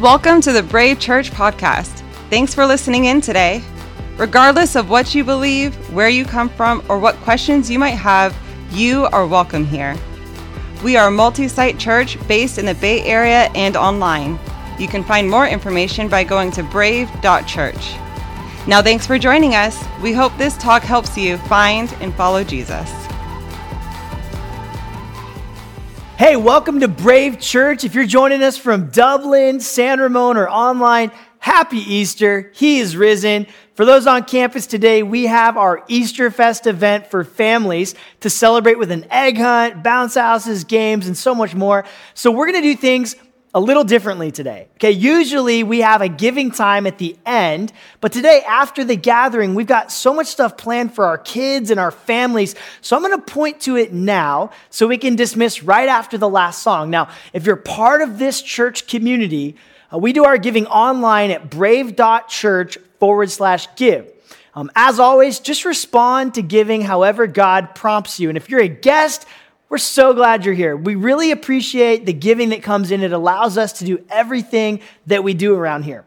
Welcome to the Brave Church podcast. Thanks for listening in today. Regardless of what you believe, where you come from, or what questions you might have, you are welcome here. We are a multi site church based in the Bay Area and online. You can find more information by going to brave.church. Now, thanks for joining us. We hope this talk helps you find and follow Jesus. Hey, welcome to Brave Church. If you're joining us from Dublin, San Ramon, or online, happy Easter. He is risen. For those on campus today, we have our Easter Fest event for families to celebrate with an egg hunt, bounce houses, games, and so much more. So we're going to do things a little differently today. Okay, usually we have a giving time at the end, but today after the gathering, we've got so much stuff planned for our kids and our families. So I'm going to point to it now so we can dismiss right after the last song. Now, if you're part of this church community, uh, we do our giving online at brave.church forward slash give. Um, as always, just respond to giving however God prompts you. And if you're a guest, we're so glad you're here. We really appreciate the giving that comes in. It allows us to do everything that we do around here.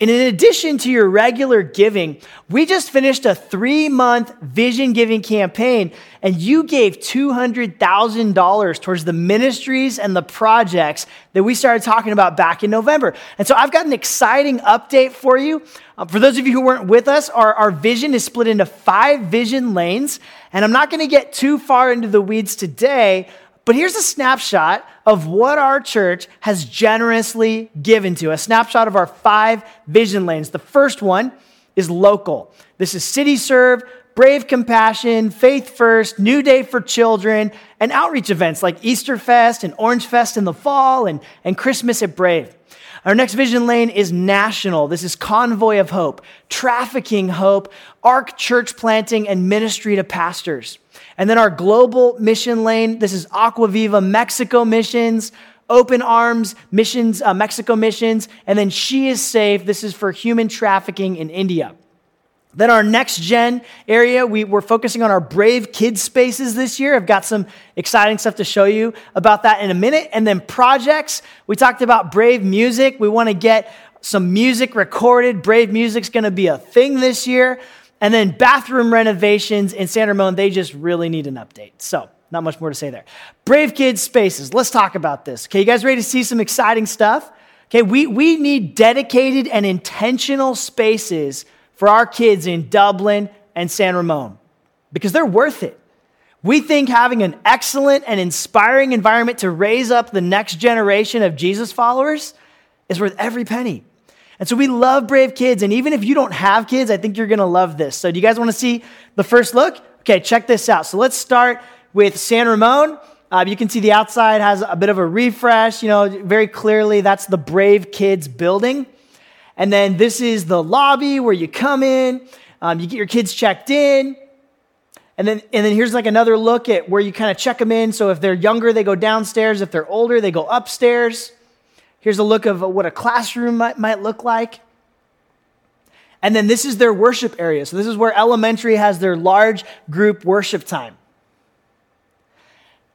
And in addition to your regular giving, we just finished a three month vision giving campaign, and you gave $200,000 towards the ministries and the projects that we started talking about back in November. And so I've got an exciting update for you. Uh, for those of you who weren't with us, our, our vision is split into five vision lanes, and I'm not going to get too far into the weeds today, but here's a snapshot of what our church has generously given to, a snapshot of our five vision lanes. The first one is local. This is City Serve, Brave Compassion, Faith First, New Day for Children, and outreach events like Easter Fest and Orange Fest in the fall and, and Christmas at Brave. Our next vision lane is national. This is Convoy of Hope, Trafficking Hope, ARC Church Planting, and Ministry to Pastors. And then our global mission lane, this is Aquaviva Mexico Missions, Open Arms Missions, uh, Mexico Missions, and then She is Safe. This is for human trafficking in India. Then our next gen area, we, we're focusing on our Brave Kids spaces this year. I've got some exciting stuff to show you about that in a minute. And then projects, we talked about Brave Music. We want to get some music recorded. Brave Music's going to be a thing this year. And then bathroom renovations in San Ramon, they just really need an update. So, not much more to say there. Brave Kids Spaces, let's talk about this. Okay, you guys ready to see some exciting stuff? Okay, we, we need dedicated and intentional spaces for our kids in Dublin and San Ramon because they're worth it. We think having an excellent and inspiring environment to raise up the next generation of Jesus followers is worth every penny. And so we love Brave Kids. And even if you don't have kids, I think you're going to love this. So, do you guys want to see the first look? Okay, check this out. So, let's start with San Ramon. Uh, you can see the outside has a bit of a refresh. You know, very clearly that's the Brave Kids building. And then this is the lobby where you come in, um, you get your kids checked in. And then, and then here's like another look at where you kind of check them in. So if they're younger, they go downstairs. If they're older, they go upstairs. Here's a look of what a classroom might, might look like. And then this is their worship area. So this is where elementary has their large group worship time.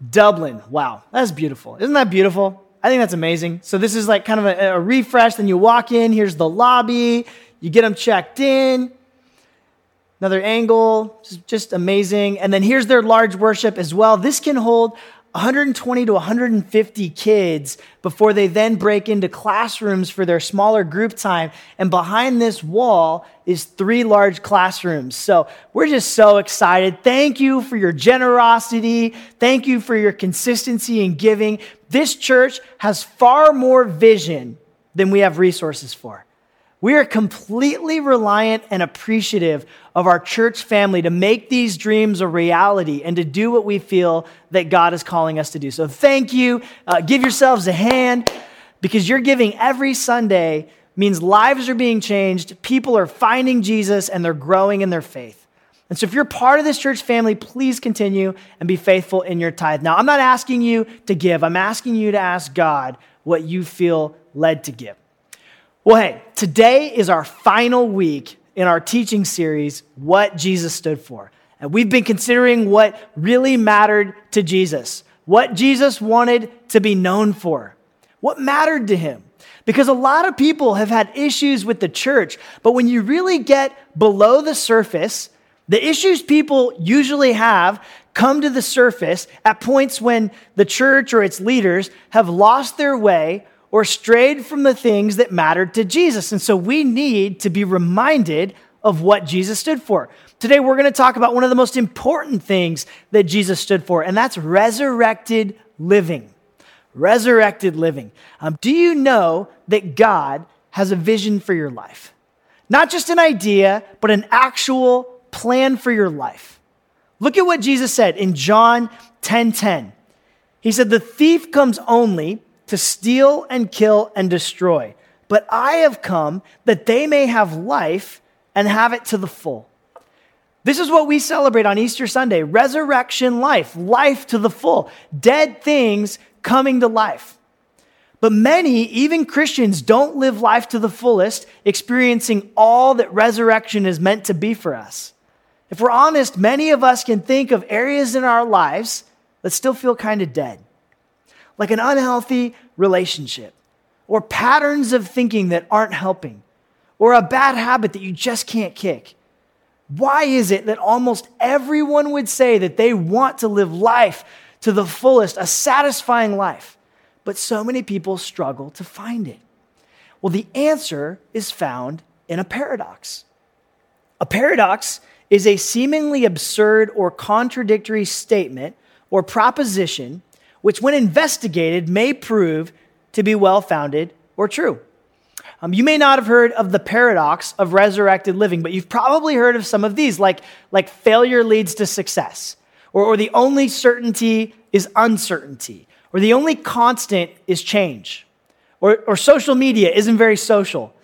Dublin. Wow, that's beautiful. Isn't that beautiful? I think that's amazing. So this is like kind of a, a refresh. Then you walk in, here's the lobby, you get them checked in. Another angle, just amazing. And then here's their large worship as well. This can hold 120 to 150 kids before they then break into classrooms for their smaller group time. And behind this wall is three large classrooms. So we're just so excited. Thank you for your generosity. Thank you for your consistency in giving. This church has far more vision than we have resources for. We are completely reliant and appreciative of our church family to make these dreams a reality and to do what we feel that God is calling us to do. So thank you. Uh, give yourselves a hand because you're giving every Sunday means lives are being changed, people are finding Jesus, and they're growing in their faith. And so, if you're part of this church family, please continue and be faithful in your tithe. Now, I'm not asking you to give, I'm asking you to ask God what you feel led to give. Well, hey, today is our final week in our teaching series, What Jesus Stood For. And we've been considering what really mattered to Jesus, what Jesus wanted to be known for, what mattered to him. Because a lot of people have had issues with the church, but when you really get below the surface, the issues people usually have come to the surface at points when the church or its leaders have lost their way or strayed from the things that mattered to Jesus. And so we need to be reminded of what Jesus stood for. Today, we're going to talk about one of the most important things that Jesus stood for, and that's resurrected living. Resurrected living. Um, do you know that God has a vision for your life? Not just an idea, but an actual plan for your life. Look at what Jesus said in John 10 10. He said, The thief comes only to steal and kill and destroy. But I have come that they may have life and have it to the full. This is what we celebrate on Easter Sunday resurrection life, life to the full, dead things coming to life. But many, even Christians, don't live life to the fullest, experiencing all that resurrection is meant to be for us. If we're honest, many of us can think of areas in our lives that still feel kind of dead, like an unhealthy relationship, or patterns of thinking that aren't helping, or a bad habit that you just can't kick. Why is it that almost everyone would say that they want to live life to the fullest, a satisfying life, but so many people struggle to find it? Well, the answer is found in a paradox. A paradox is a seemingly absurd or contradictory statement or proposition which, when investigated, may prove to be well founded or true. Um, you may not have heard of the paradox of resurrected living, but you've probably heard of some of these, like, like failure leads to success, or, or the only certainty is uncertainty, or the only constant is change, or, or social media isn't very social.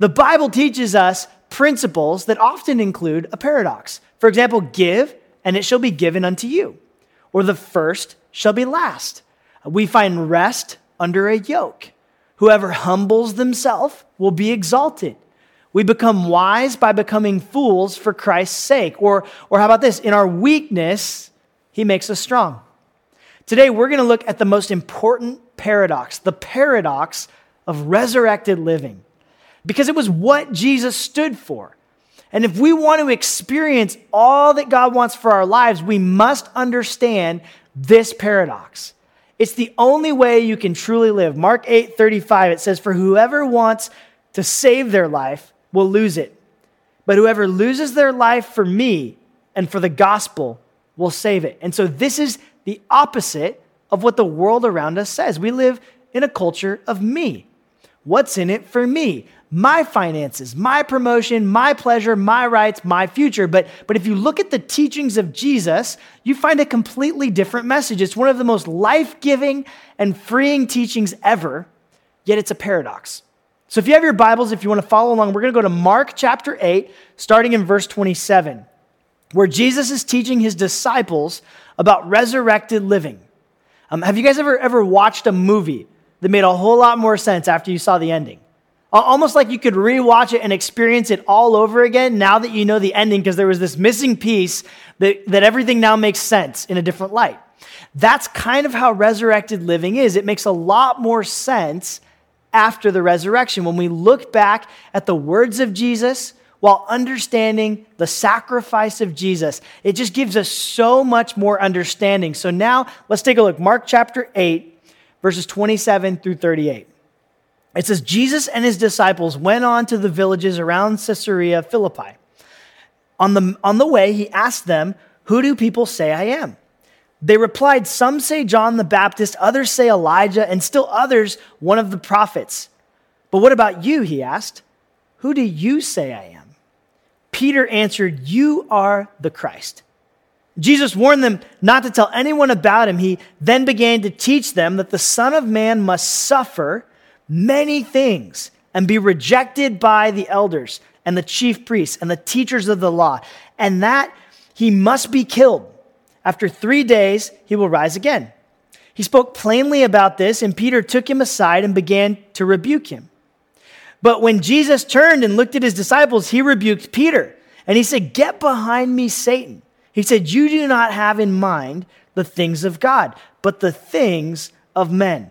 The Bible teaches us principles that often include a paradox. For example, give, and it shall be given unto you, or the first shall be last. We find rest under a yoke. Whoever humbles themselves will be exalted. We become wise by becoming fools for Christ's sake. Or, or how about this? In our weakness, he makes us strong. Today, we're going to look at the most important paradox, the paradox of resurrected living, because it was what Jesus stood for. And if we want to experience all that God wants for our lives, we must understand this paradox. It's the only way you can truly live. Mark 8 35, it says, For whoever wants to save their life will lose it. But whoever loses their life for me and for the gospel will save it. And so this is the opposite of what the world around us says. We live in a culture of me. What's in it for me? My finances, my promotion, my pleasure, my rights, my future. But, but if you look at the teachings of Jesus, you find a completely different message. It's one of the most life giving and freeing teachings ever, yet it's a paradox. So if you have your Bibles, if you want to follow along, we're going to go to Mark chapter 8, starting in verse 27, where Jesus is teaching his disciples about resurrected living. Um, have you guys ever, ever watched a movie that made a whole lot more sense after you saw the ending? Almost like you could rewatch it and experience it all over again now that you know the ending because there was this missing piece that, that everything now makes sense in a different light. That's kind of how resurrected living is. It makes a lot more sense after the resurrection when we look back at the words of Jesus while understanding the sacrifice of Jesus. It just gives us so much more understanding. So now let's take a look. Mark chapter 8, verses 27 through 38. It says, Jesus and his disciples went on to the villages around Caesarea Philippi. On the, on the way, he asked them, Who do people say I am? They replied, Some say John the Baptist, others say Elijah, and still others, one of the prophets. But what about you? He asked. Who do you say I am? Peter answered, You are the Christ. Jesus warned them not to tell anyone about him. He then began to teach them that the Son of Man must suffer many things and be rejected by the elders and the chief priests and the teachers of the law, and that he must be killed. After three days, he will rise again. He spoke plainly about this, and Peter took him aside and began to rebuke him. But when Jesus turned and looked at his disciples, he rebuked Peter. And he said, Get behind me, Satan. He said, You do not have in mind the things of God, but the things of men.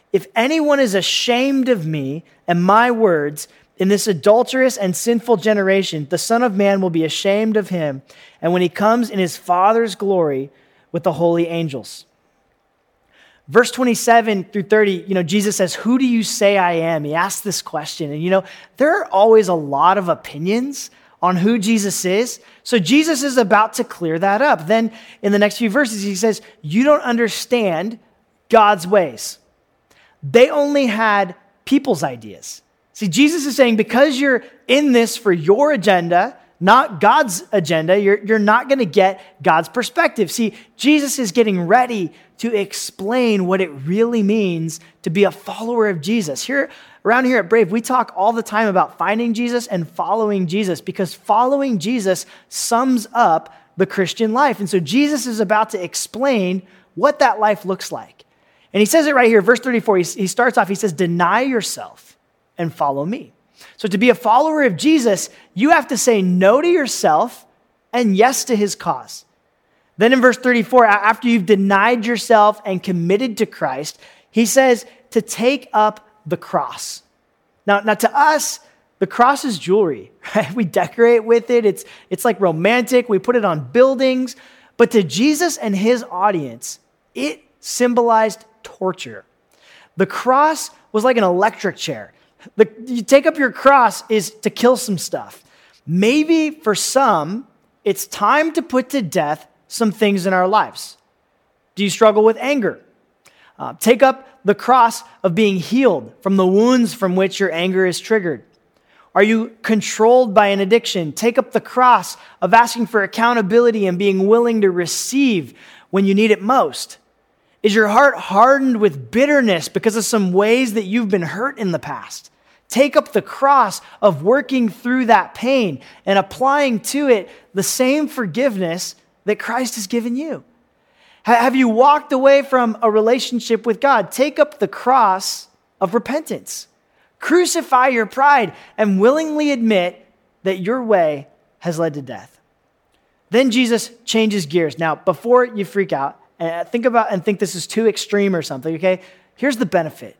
If anyone is ashamed of me and my words in this adulterous and sinful generation, the Son of Man will be ashamed of him, and when he comes in his Father's glory with the holy angels. Verse 27 through 30, you know, Jesus says, Who do you say I am? He asks this question. And, you know, there are always a lot of opinions on who Jesus is. So Jesus is about to clear that up. Then in the next few verses, he says, You don't understand God's ways. They only had people's ideas. See, Jesus is saying, because you're in this for your agenda, not God's agenda, you're, you're not going to get God's perspective. See, Jesus is getting ready to explain what it really means to be a follower of Jesus. Here, around here at Brave, we talk all the time about finding Jesus and following Jesus because following Jesus sums up the Christian life. And so Jesus is about to explain what that life looks like. And he says it right here, verse 34. He, he starts off, he says, Deny yourself and follow me. So, to be a follower of Jesus, you have to say no to yourself and yes to his cause. Then in verse 34, after you've denied yourself and committed to Christ, he says to take up the cross. Now, now to us, the cross is jewelry, right? We decorate with it. It's, it's like romantic. We put it on buildings. But to Jesus and his audience, it symbolized torture. The cross was like an electric chair. The, you take up your cross is to kill some stuff. Maybe for some, it's time to put to death some things in our lives. Do you struggle with anger? Uh, take up the cross of being healed from the wounds from which your anger is triggered. Are you controlled by an addiction? Take up the cross of asking for accountability and being willing to receive when you need it most. Is your heart hardened with bitterness because of some ways that you've been hurt in the past? Take up the cross of working through that pain and applying to it the same forgiveness that Christ has given you. Have you walked away from a relationship with God? Take up the cross of repentance. Crucify your pride and willingly admit that your way has led to death. Then Jesus changes gears. Now, before you freak out, and think about and think this is too extreme or something, okay? Here's the benefit.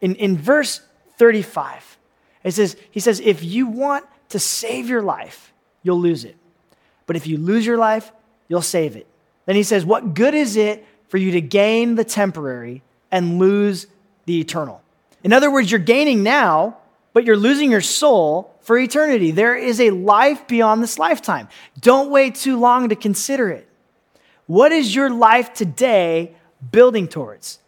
In, in verse 35, it says, he says, if you want to save your life, you'll lose it. But if you lose your life, you'll save it. Then he says, what good is it for you to gain the temporary and lose the eternal? In other words, you're gaining now, but you're losing your soul for eternity. There is a life beyond this lifetime. Don't wait too long to consider it. What is your life today building towards?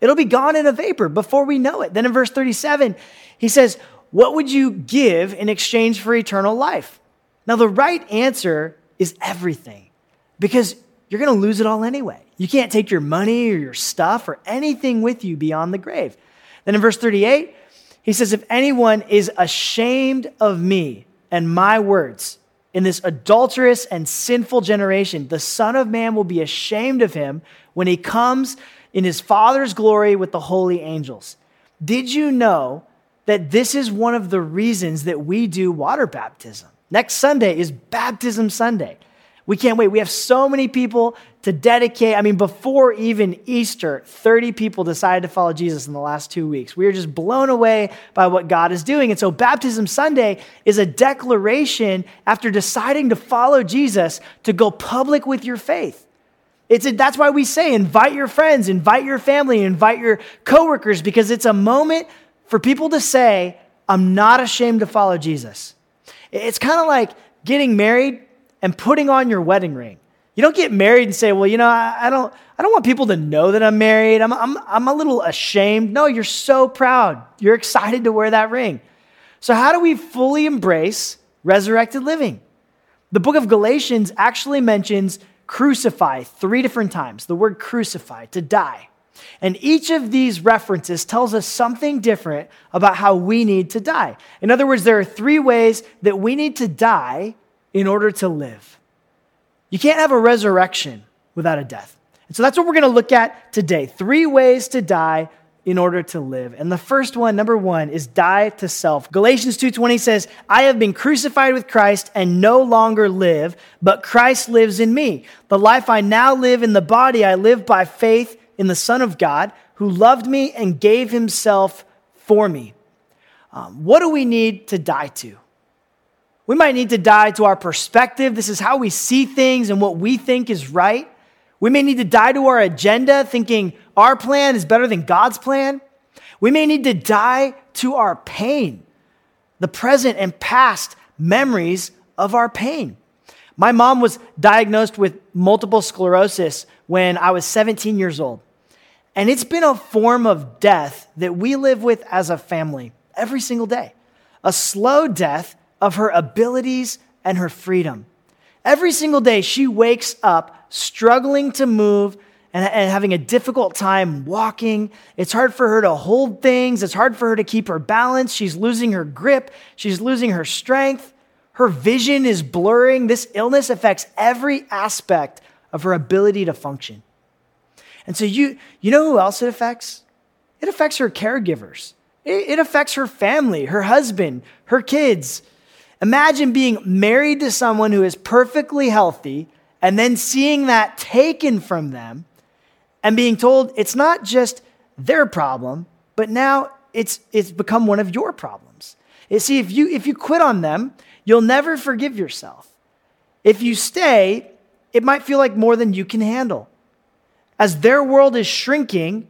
It'll be gone in a vapor before we know it. Then in verse 37, he says, What would you give in exchange for eternal life? Now, the right answer is everything because you're going to lose it all anyway. You can't take your money or your stuff or anything with you beyond the grave. Then in verse 38, he says, If anyone is ashamed of me and my words, in this adulterous and sinful generation, the Son of Man will be ashamed of him when he comes in his Father's glory with the holy angels. Did you know that this is one of the reasons that we do water baptism? Next Sunday is Baptism Sunday. We can't wait. We have so many people to dedicate. I mean, before even Easter, 30 people decided to follow Jesus in the last two weeks. We are just blown away by what God is doing. And so, Baptism Sunday is a declaration after deciding to follow Jesus to go public with your faith. It's a, that's why we say invite your friends, invite your family, invite your coworkers, because it's a moment for people to say, I'm not ashamed to follow Jesus. It's kind of like getting married and putting on your wedding ring. You don't get married and say, well, you know, I, I, don't, I don't want people to know that I'm married. I'm, I'm, I'm a little ashamed. No, you're so proud. You're excited to wear that ring. So, how do we fully embrace resurrected living? The book of Galatians actually mentions crucify three different times the word crucify, to die. And each of these references tells us something different about how we need to die. In other words, there are three ways that we need to die in order to live. You can't have a resurrection without a death. And so that's what we're going to look at today. Three ways to die in order to live. And the first one, number 1, is die to self. Galatians 2:20 says, "I have been crucified with Christ and no longer live, but Christ lives in me. The life I now live in the body I live by faith in the Son of God who loved me and gave himself for me." Um, what do we need to die to? We might need to die to our perspective. This is how we see things and what we think is right. We may need to die to our agenda, thinking our plan is better than God's plan. We may need to die to our pain, the present and past memories of our pain. My mom was diagnosed with multiple sclerosis when I was 17 years old. And it's been a form of death that we live with as a family every single day. A slow death of her abilities and her freedom. Every single day, she wakes up struggling to move and, and, having a difficult time walking. It's hard for her to hold things. It's hard for her to keep her balance. She's losing her grip. She's losing her strength. Her vision is blurring. This illness affects every aspect of her ability to function. And so, you, you know who else it affects? It affects her caregivers, it, it affects her family, her husband, her kids. Imagine being married to someone who is perfectly healthy and then seeing that taken from them and being told it's not just their problem, but now it's, it's become one of your problems. You see, if you, if you quit on them, you'll never forgive yourself. If you stay, it might feel like more than you can handle. As their world is shrinking,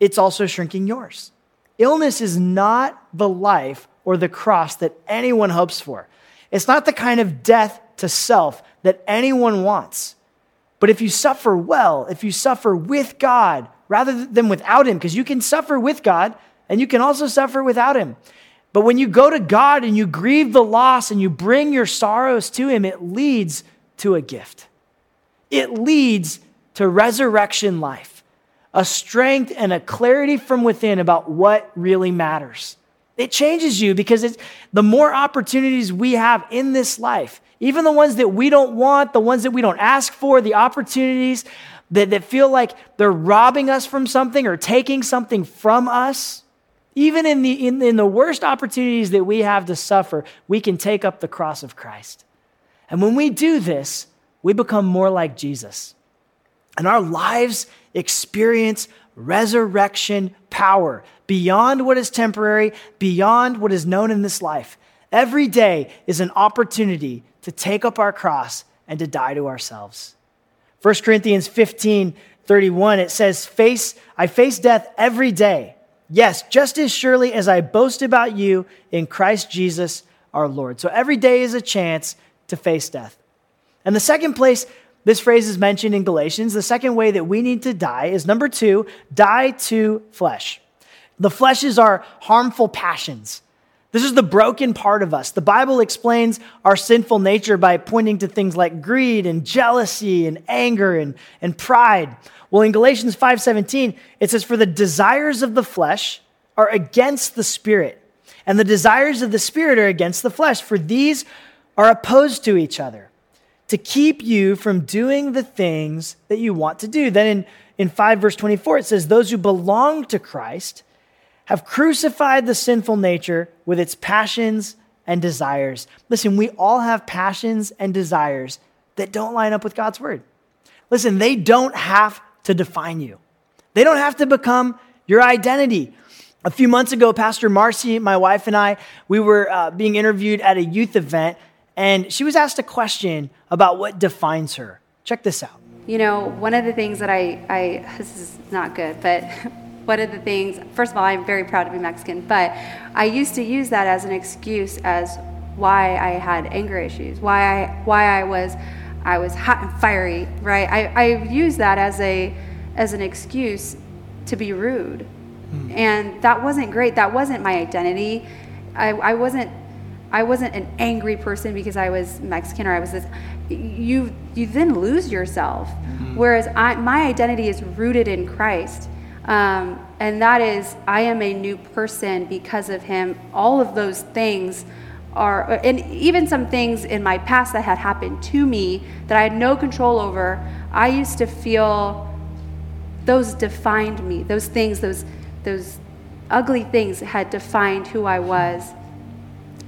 it's also shrinking yours. Illness is not the life or the cross that anyone hopes for. It's not the kind of death to self that anyone wants. But if you suffer well, if you suffer with God rather than without Him, because you can suffer with God and you can also suffer without Him. But when you go to God and you grieve the loss and you bring your sorrows to Him, it leads to a gift. It leads to resurrection life, a strength and a clarity from within about what really matters. It changes you because it's the more opportunities we have in this life, even the ones that we don't want, the ones that we don't ask for, the opportunities that, that feel like they're robbing us from something or taking something from us, even in the, in, in the worst opportunities that we have to suffer, we can take up the cross of Christ. And when we do this, we become more like Jesus. And our lives experience resurrection power beyond what is temporary, beyond what is known in this life. Every day is an opportunity to take up our cross and to die to ourselves. 1 Corinthians 15 31, it says, face, I face death every day. Yes, just as surely as I boast about you in Christ Jesus our Lord. So every day is a chance to face death. And the second place this phrase is mentioned in Galatians, the second way that we need to die is number two, die to flesh. The flesh is our harmful passions. This is the broken part of us. The Bible explains our sinful nature by pointing to things like greed and jealousy and anger and, and pride. Well, in Galatians 5:17, it says, For the desires of the flesh are against the spirit, and the desires of the spirit are against the flesh, for these are opposed to each other to keep you from doing the things that you want to do. Then in, in 5 verse 24, it says, Those who belong to Christ have crucified the sinful nature with its passions and desires. Listen, we all have passions and desires that don't line up with God's word. Listen, they don't have to define you, they don't have to become your identity. A few months ago, Pastor Marcy, my wife, and I, we were uh, being interviewed at a youth event, and she was asked a question about what defines her. Check this out. You know, one of the things that I, I this is not good, but one of the things, first of all, I'm very proud to be Mexican, but I used to use that as an excuse as why I had anger issues, why I, why I was, I was hot and fiery, right? I, I used that as a, as an excuse to be rude. Mm. And that wasn't great. That wasn't my identity. I, I wasn't, I wasn't an angry person because I was Mexican or I was this. You, you then lose yourself. Mm. Whereas I, my identity is rooted in Christ Um, and that is, I am a new person because of him. All of those things are, and even some things in my past that had happened to me that I had no control over, I used to feel those defined me. Those things, those, those ugly things had defined who I was.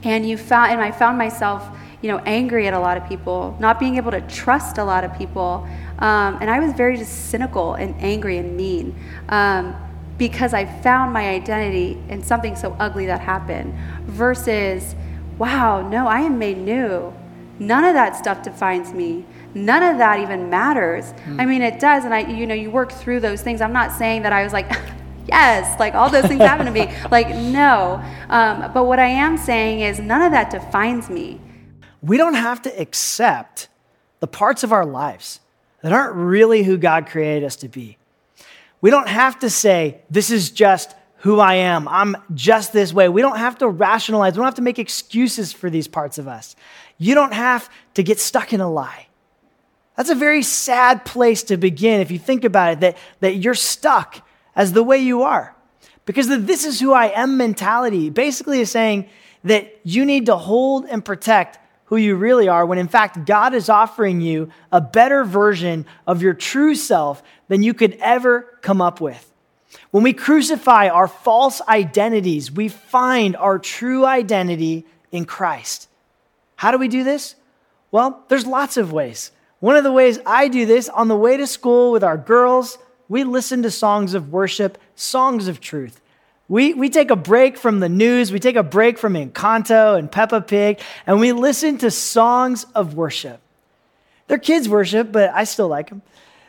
And you found, and I found myself, you know, angry at a lot of people, not being able to trust a lot of people. Um, and I was very just cynical and angry and mean um, because I found my identity in something so ugly that happened versus, wow, no, I am made new. None of that stuff defines me. None of that even matters. Mm. I mean, it does, and I, you know, you work through those things. I'm not saying that I was like, yes, like all those things happen to me. Like, no. Um, but what I am saying is none of that defines me. We don't have to accept the parts of our lives that aren't really who God created us to be. We don't have to say, this is just who I am. I'm just this way. We don't have to rationalize. We don't have to make excuses for these parts of us. You don't have to get stuck in a lie. That's a very sad place to begin if you think about it, that, that you're stuck as the way you are. Because the this is who I am mentality basically is saying that you need to hold and protect who you really are when in fact God is offering you a better version of your true self than you could ever come up with. When we crucify our false identities, we find our true identity in Christ. How do we do this? Well, there's lots of ways. One of the ways I do this on the way to school with our girls, we listen to songs of worship, songs of truth. We, we take a break from the news, we take a break from Encanto and Peppa Pig, and we listen to songs of worship. They're kids' worship, but I still like them.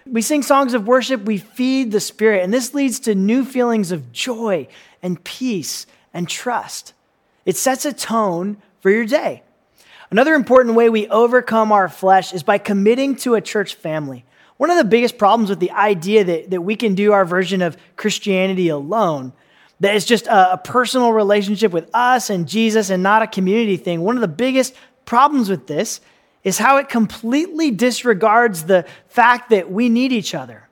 We sing songs of worship, we feed the Spirit, and this leads to new feelings of joy and peace and trust. It sets a tone for your day. Another important way we overcome our flesh is by committing to a church family. One of the biggest problems with the idea that, that we can do our version of Christianity alone, that it's just a, a personal relationship with us and Jesus and not a community thing, one of the biggest problems with this is how it completely disregards the fact that we need each other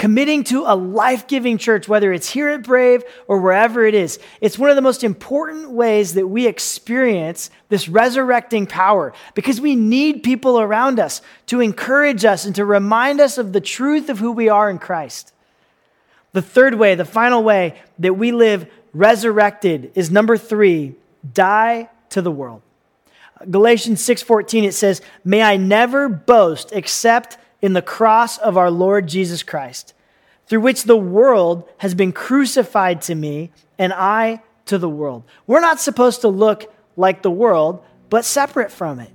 committing to a life giving church, whether it's here at Brave or wherever it is. It's one of the most important ways that we experience this resurrecting power because we need people around us to encourage us and to remind us of the truth of who we are in Christ. The third way, the final way that we live resurrected is number three die to the world. Galatians 6:14 it says, "May I never boast except in the cross of our Lord Jesus Christ, through which the world has been crucified to me and I to the world. We're not supposed to look like the world, but separate from it.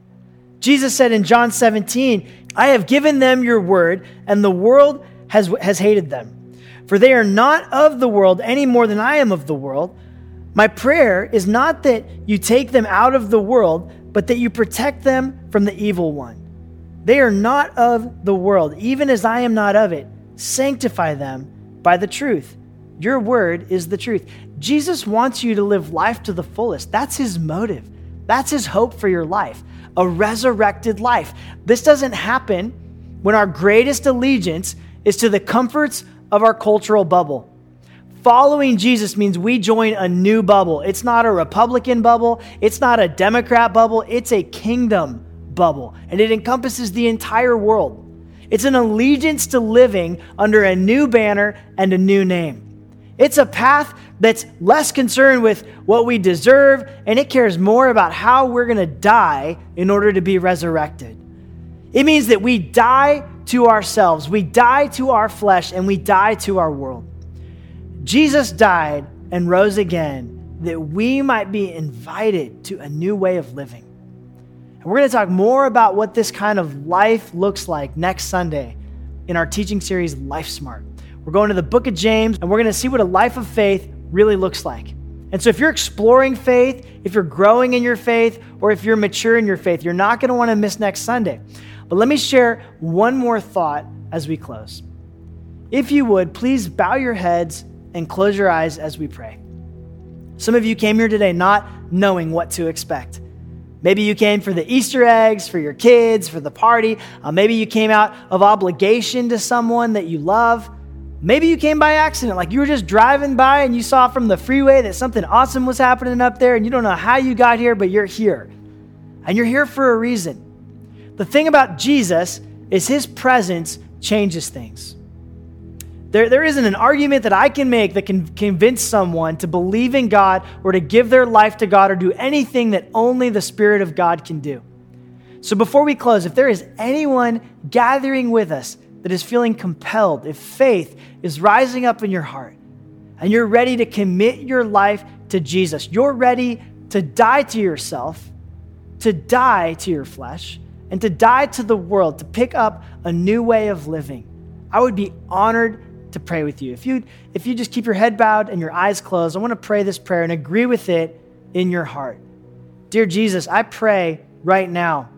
Jesus said in John 17, I have given them your word, and the world has, has hated them. For they are not of the world any more than I am of the world. My prayer is not that you take them out of the world, but that you protect them from the evil one. They are not of the world, even as I am not of it. Sanctify them by the truth. Your word is the truth. Jesus wants you to live life to the fullest. That's his motive. That's his hope for your life a resurrected life. This doesn't happen when our greatest allegiance is to the comforts of our cultural bubble. Following Jesus means we join a new bubble. It's not a Republican bubble, it's not a Democrat bubble, it's a kingdom bubble, and it encompasses the entire world. It's an allegiance to living under a new banner and a new name. It's a path that's less concerned with what we deserve, and it cares more about how we're going to die in order to be resurrected. It means that we die to ourselves, we die to our flesh, and we die to our world. Jesus died and rose again that we might be invited to a new way of living. And we're going to talk more about what this kind of life looks like next Sunday in our teaching series, Life Smart. We're going to the book of James, and we're going to see what a life of faith really looks like. And so, if you're exploring faith, if you're growing in your faith, or if you're mature in your faith, you're not going to want to miss next Sunday. But let me share one more thought as we close. If you would, please bow your heads and close your eyes as we pray. Some of you came here today not knowing what to expect. Maybe you came for the Easter eggs, for your kids, for the party. Uh, maybe you came out of obligation to someone that you love. Maybe you came by accident, like you were just driving by and you saw from the freeway that something awesome was happening up there and you don't know how you got here, but you're here. And you're here for a reason. The thing about Jesus is his presence changes things. There, there isn't an argument that I can make that can convince someone to believe in God or to give their life to God or do anything that only the Spirit of God can do. So before we close, if there is anyone gathering with us that is feeling compelled, if faith is rising up in your heart and you're ready to commit your life to Jesus, you're ready to die to yourself, to die to your flesh, and to die to the world, to pick up a new way of living, I would be honored to pray with you. If you if you just keep your head bowed and your eyes closed, I want to pray this prayer and agree with it in your heart. Dear Jesus, I pray right now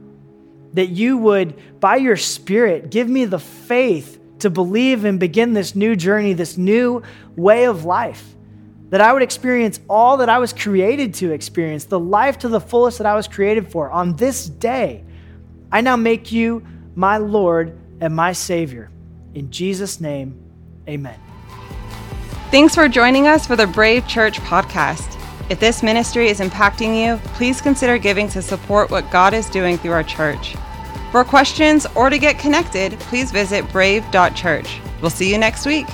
that you would by your spirit give me the faith to believe and begin this new journey, this new way of life. That I would experience all that I was created to experience, the life to the fullest that I was created for on this day. I now make you my Lord and my Savior. In Jesus' name, Amen. Thanks for joining us for the Brave Church podcast. If this ministry is impacting you, please consider giving to support what God is doing through our church. For questions or to get connected, please visit brave.church. We'll see you next week.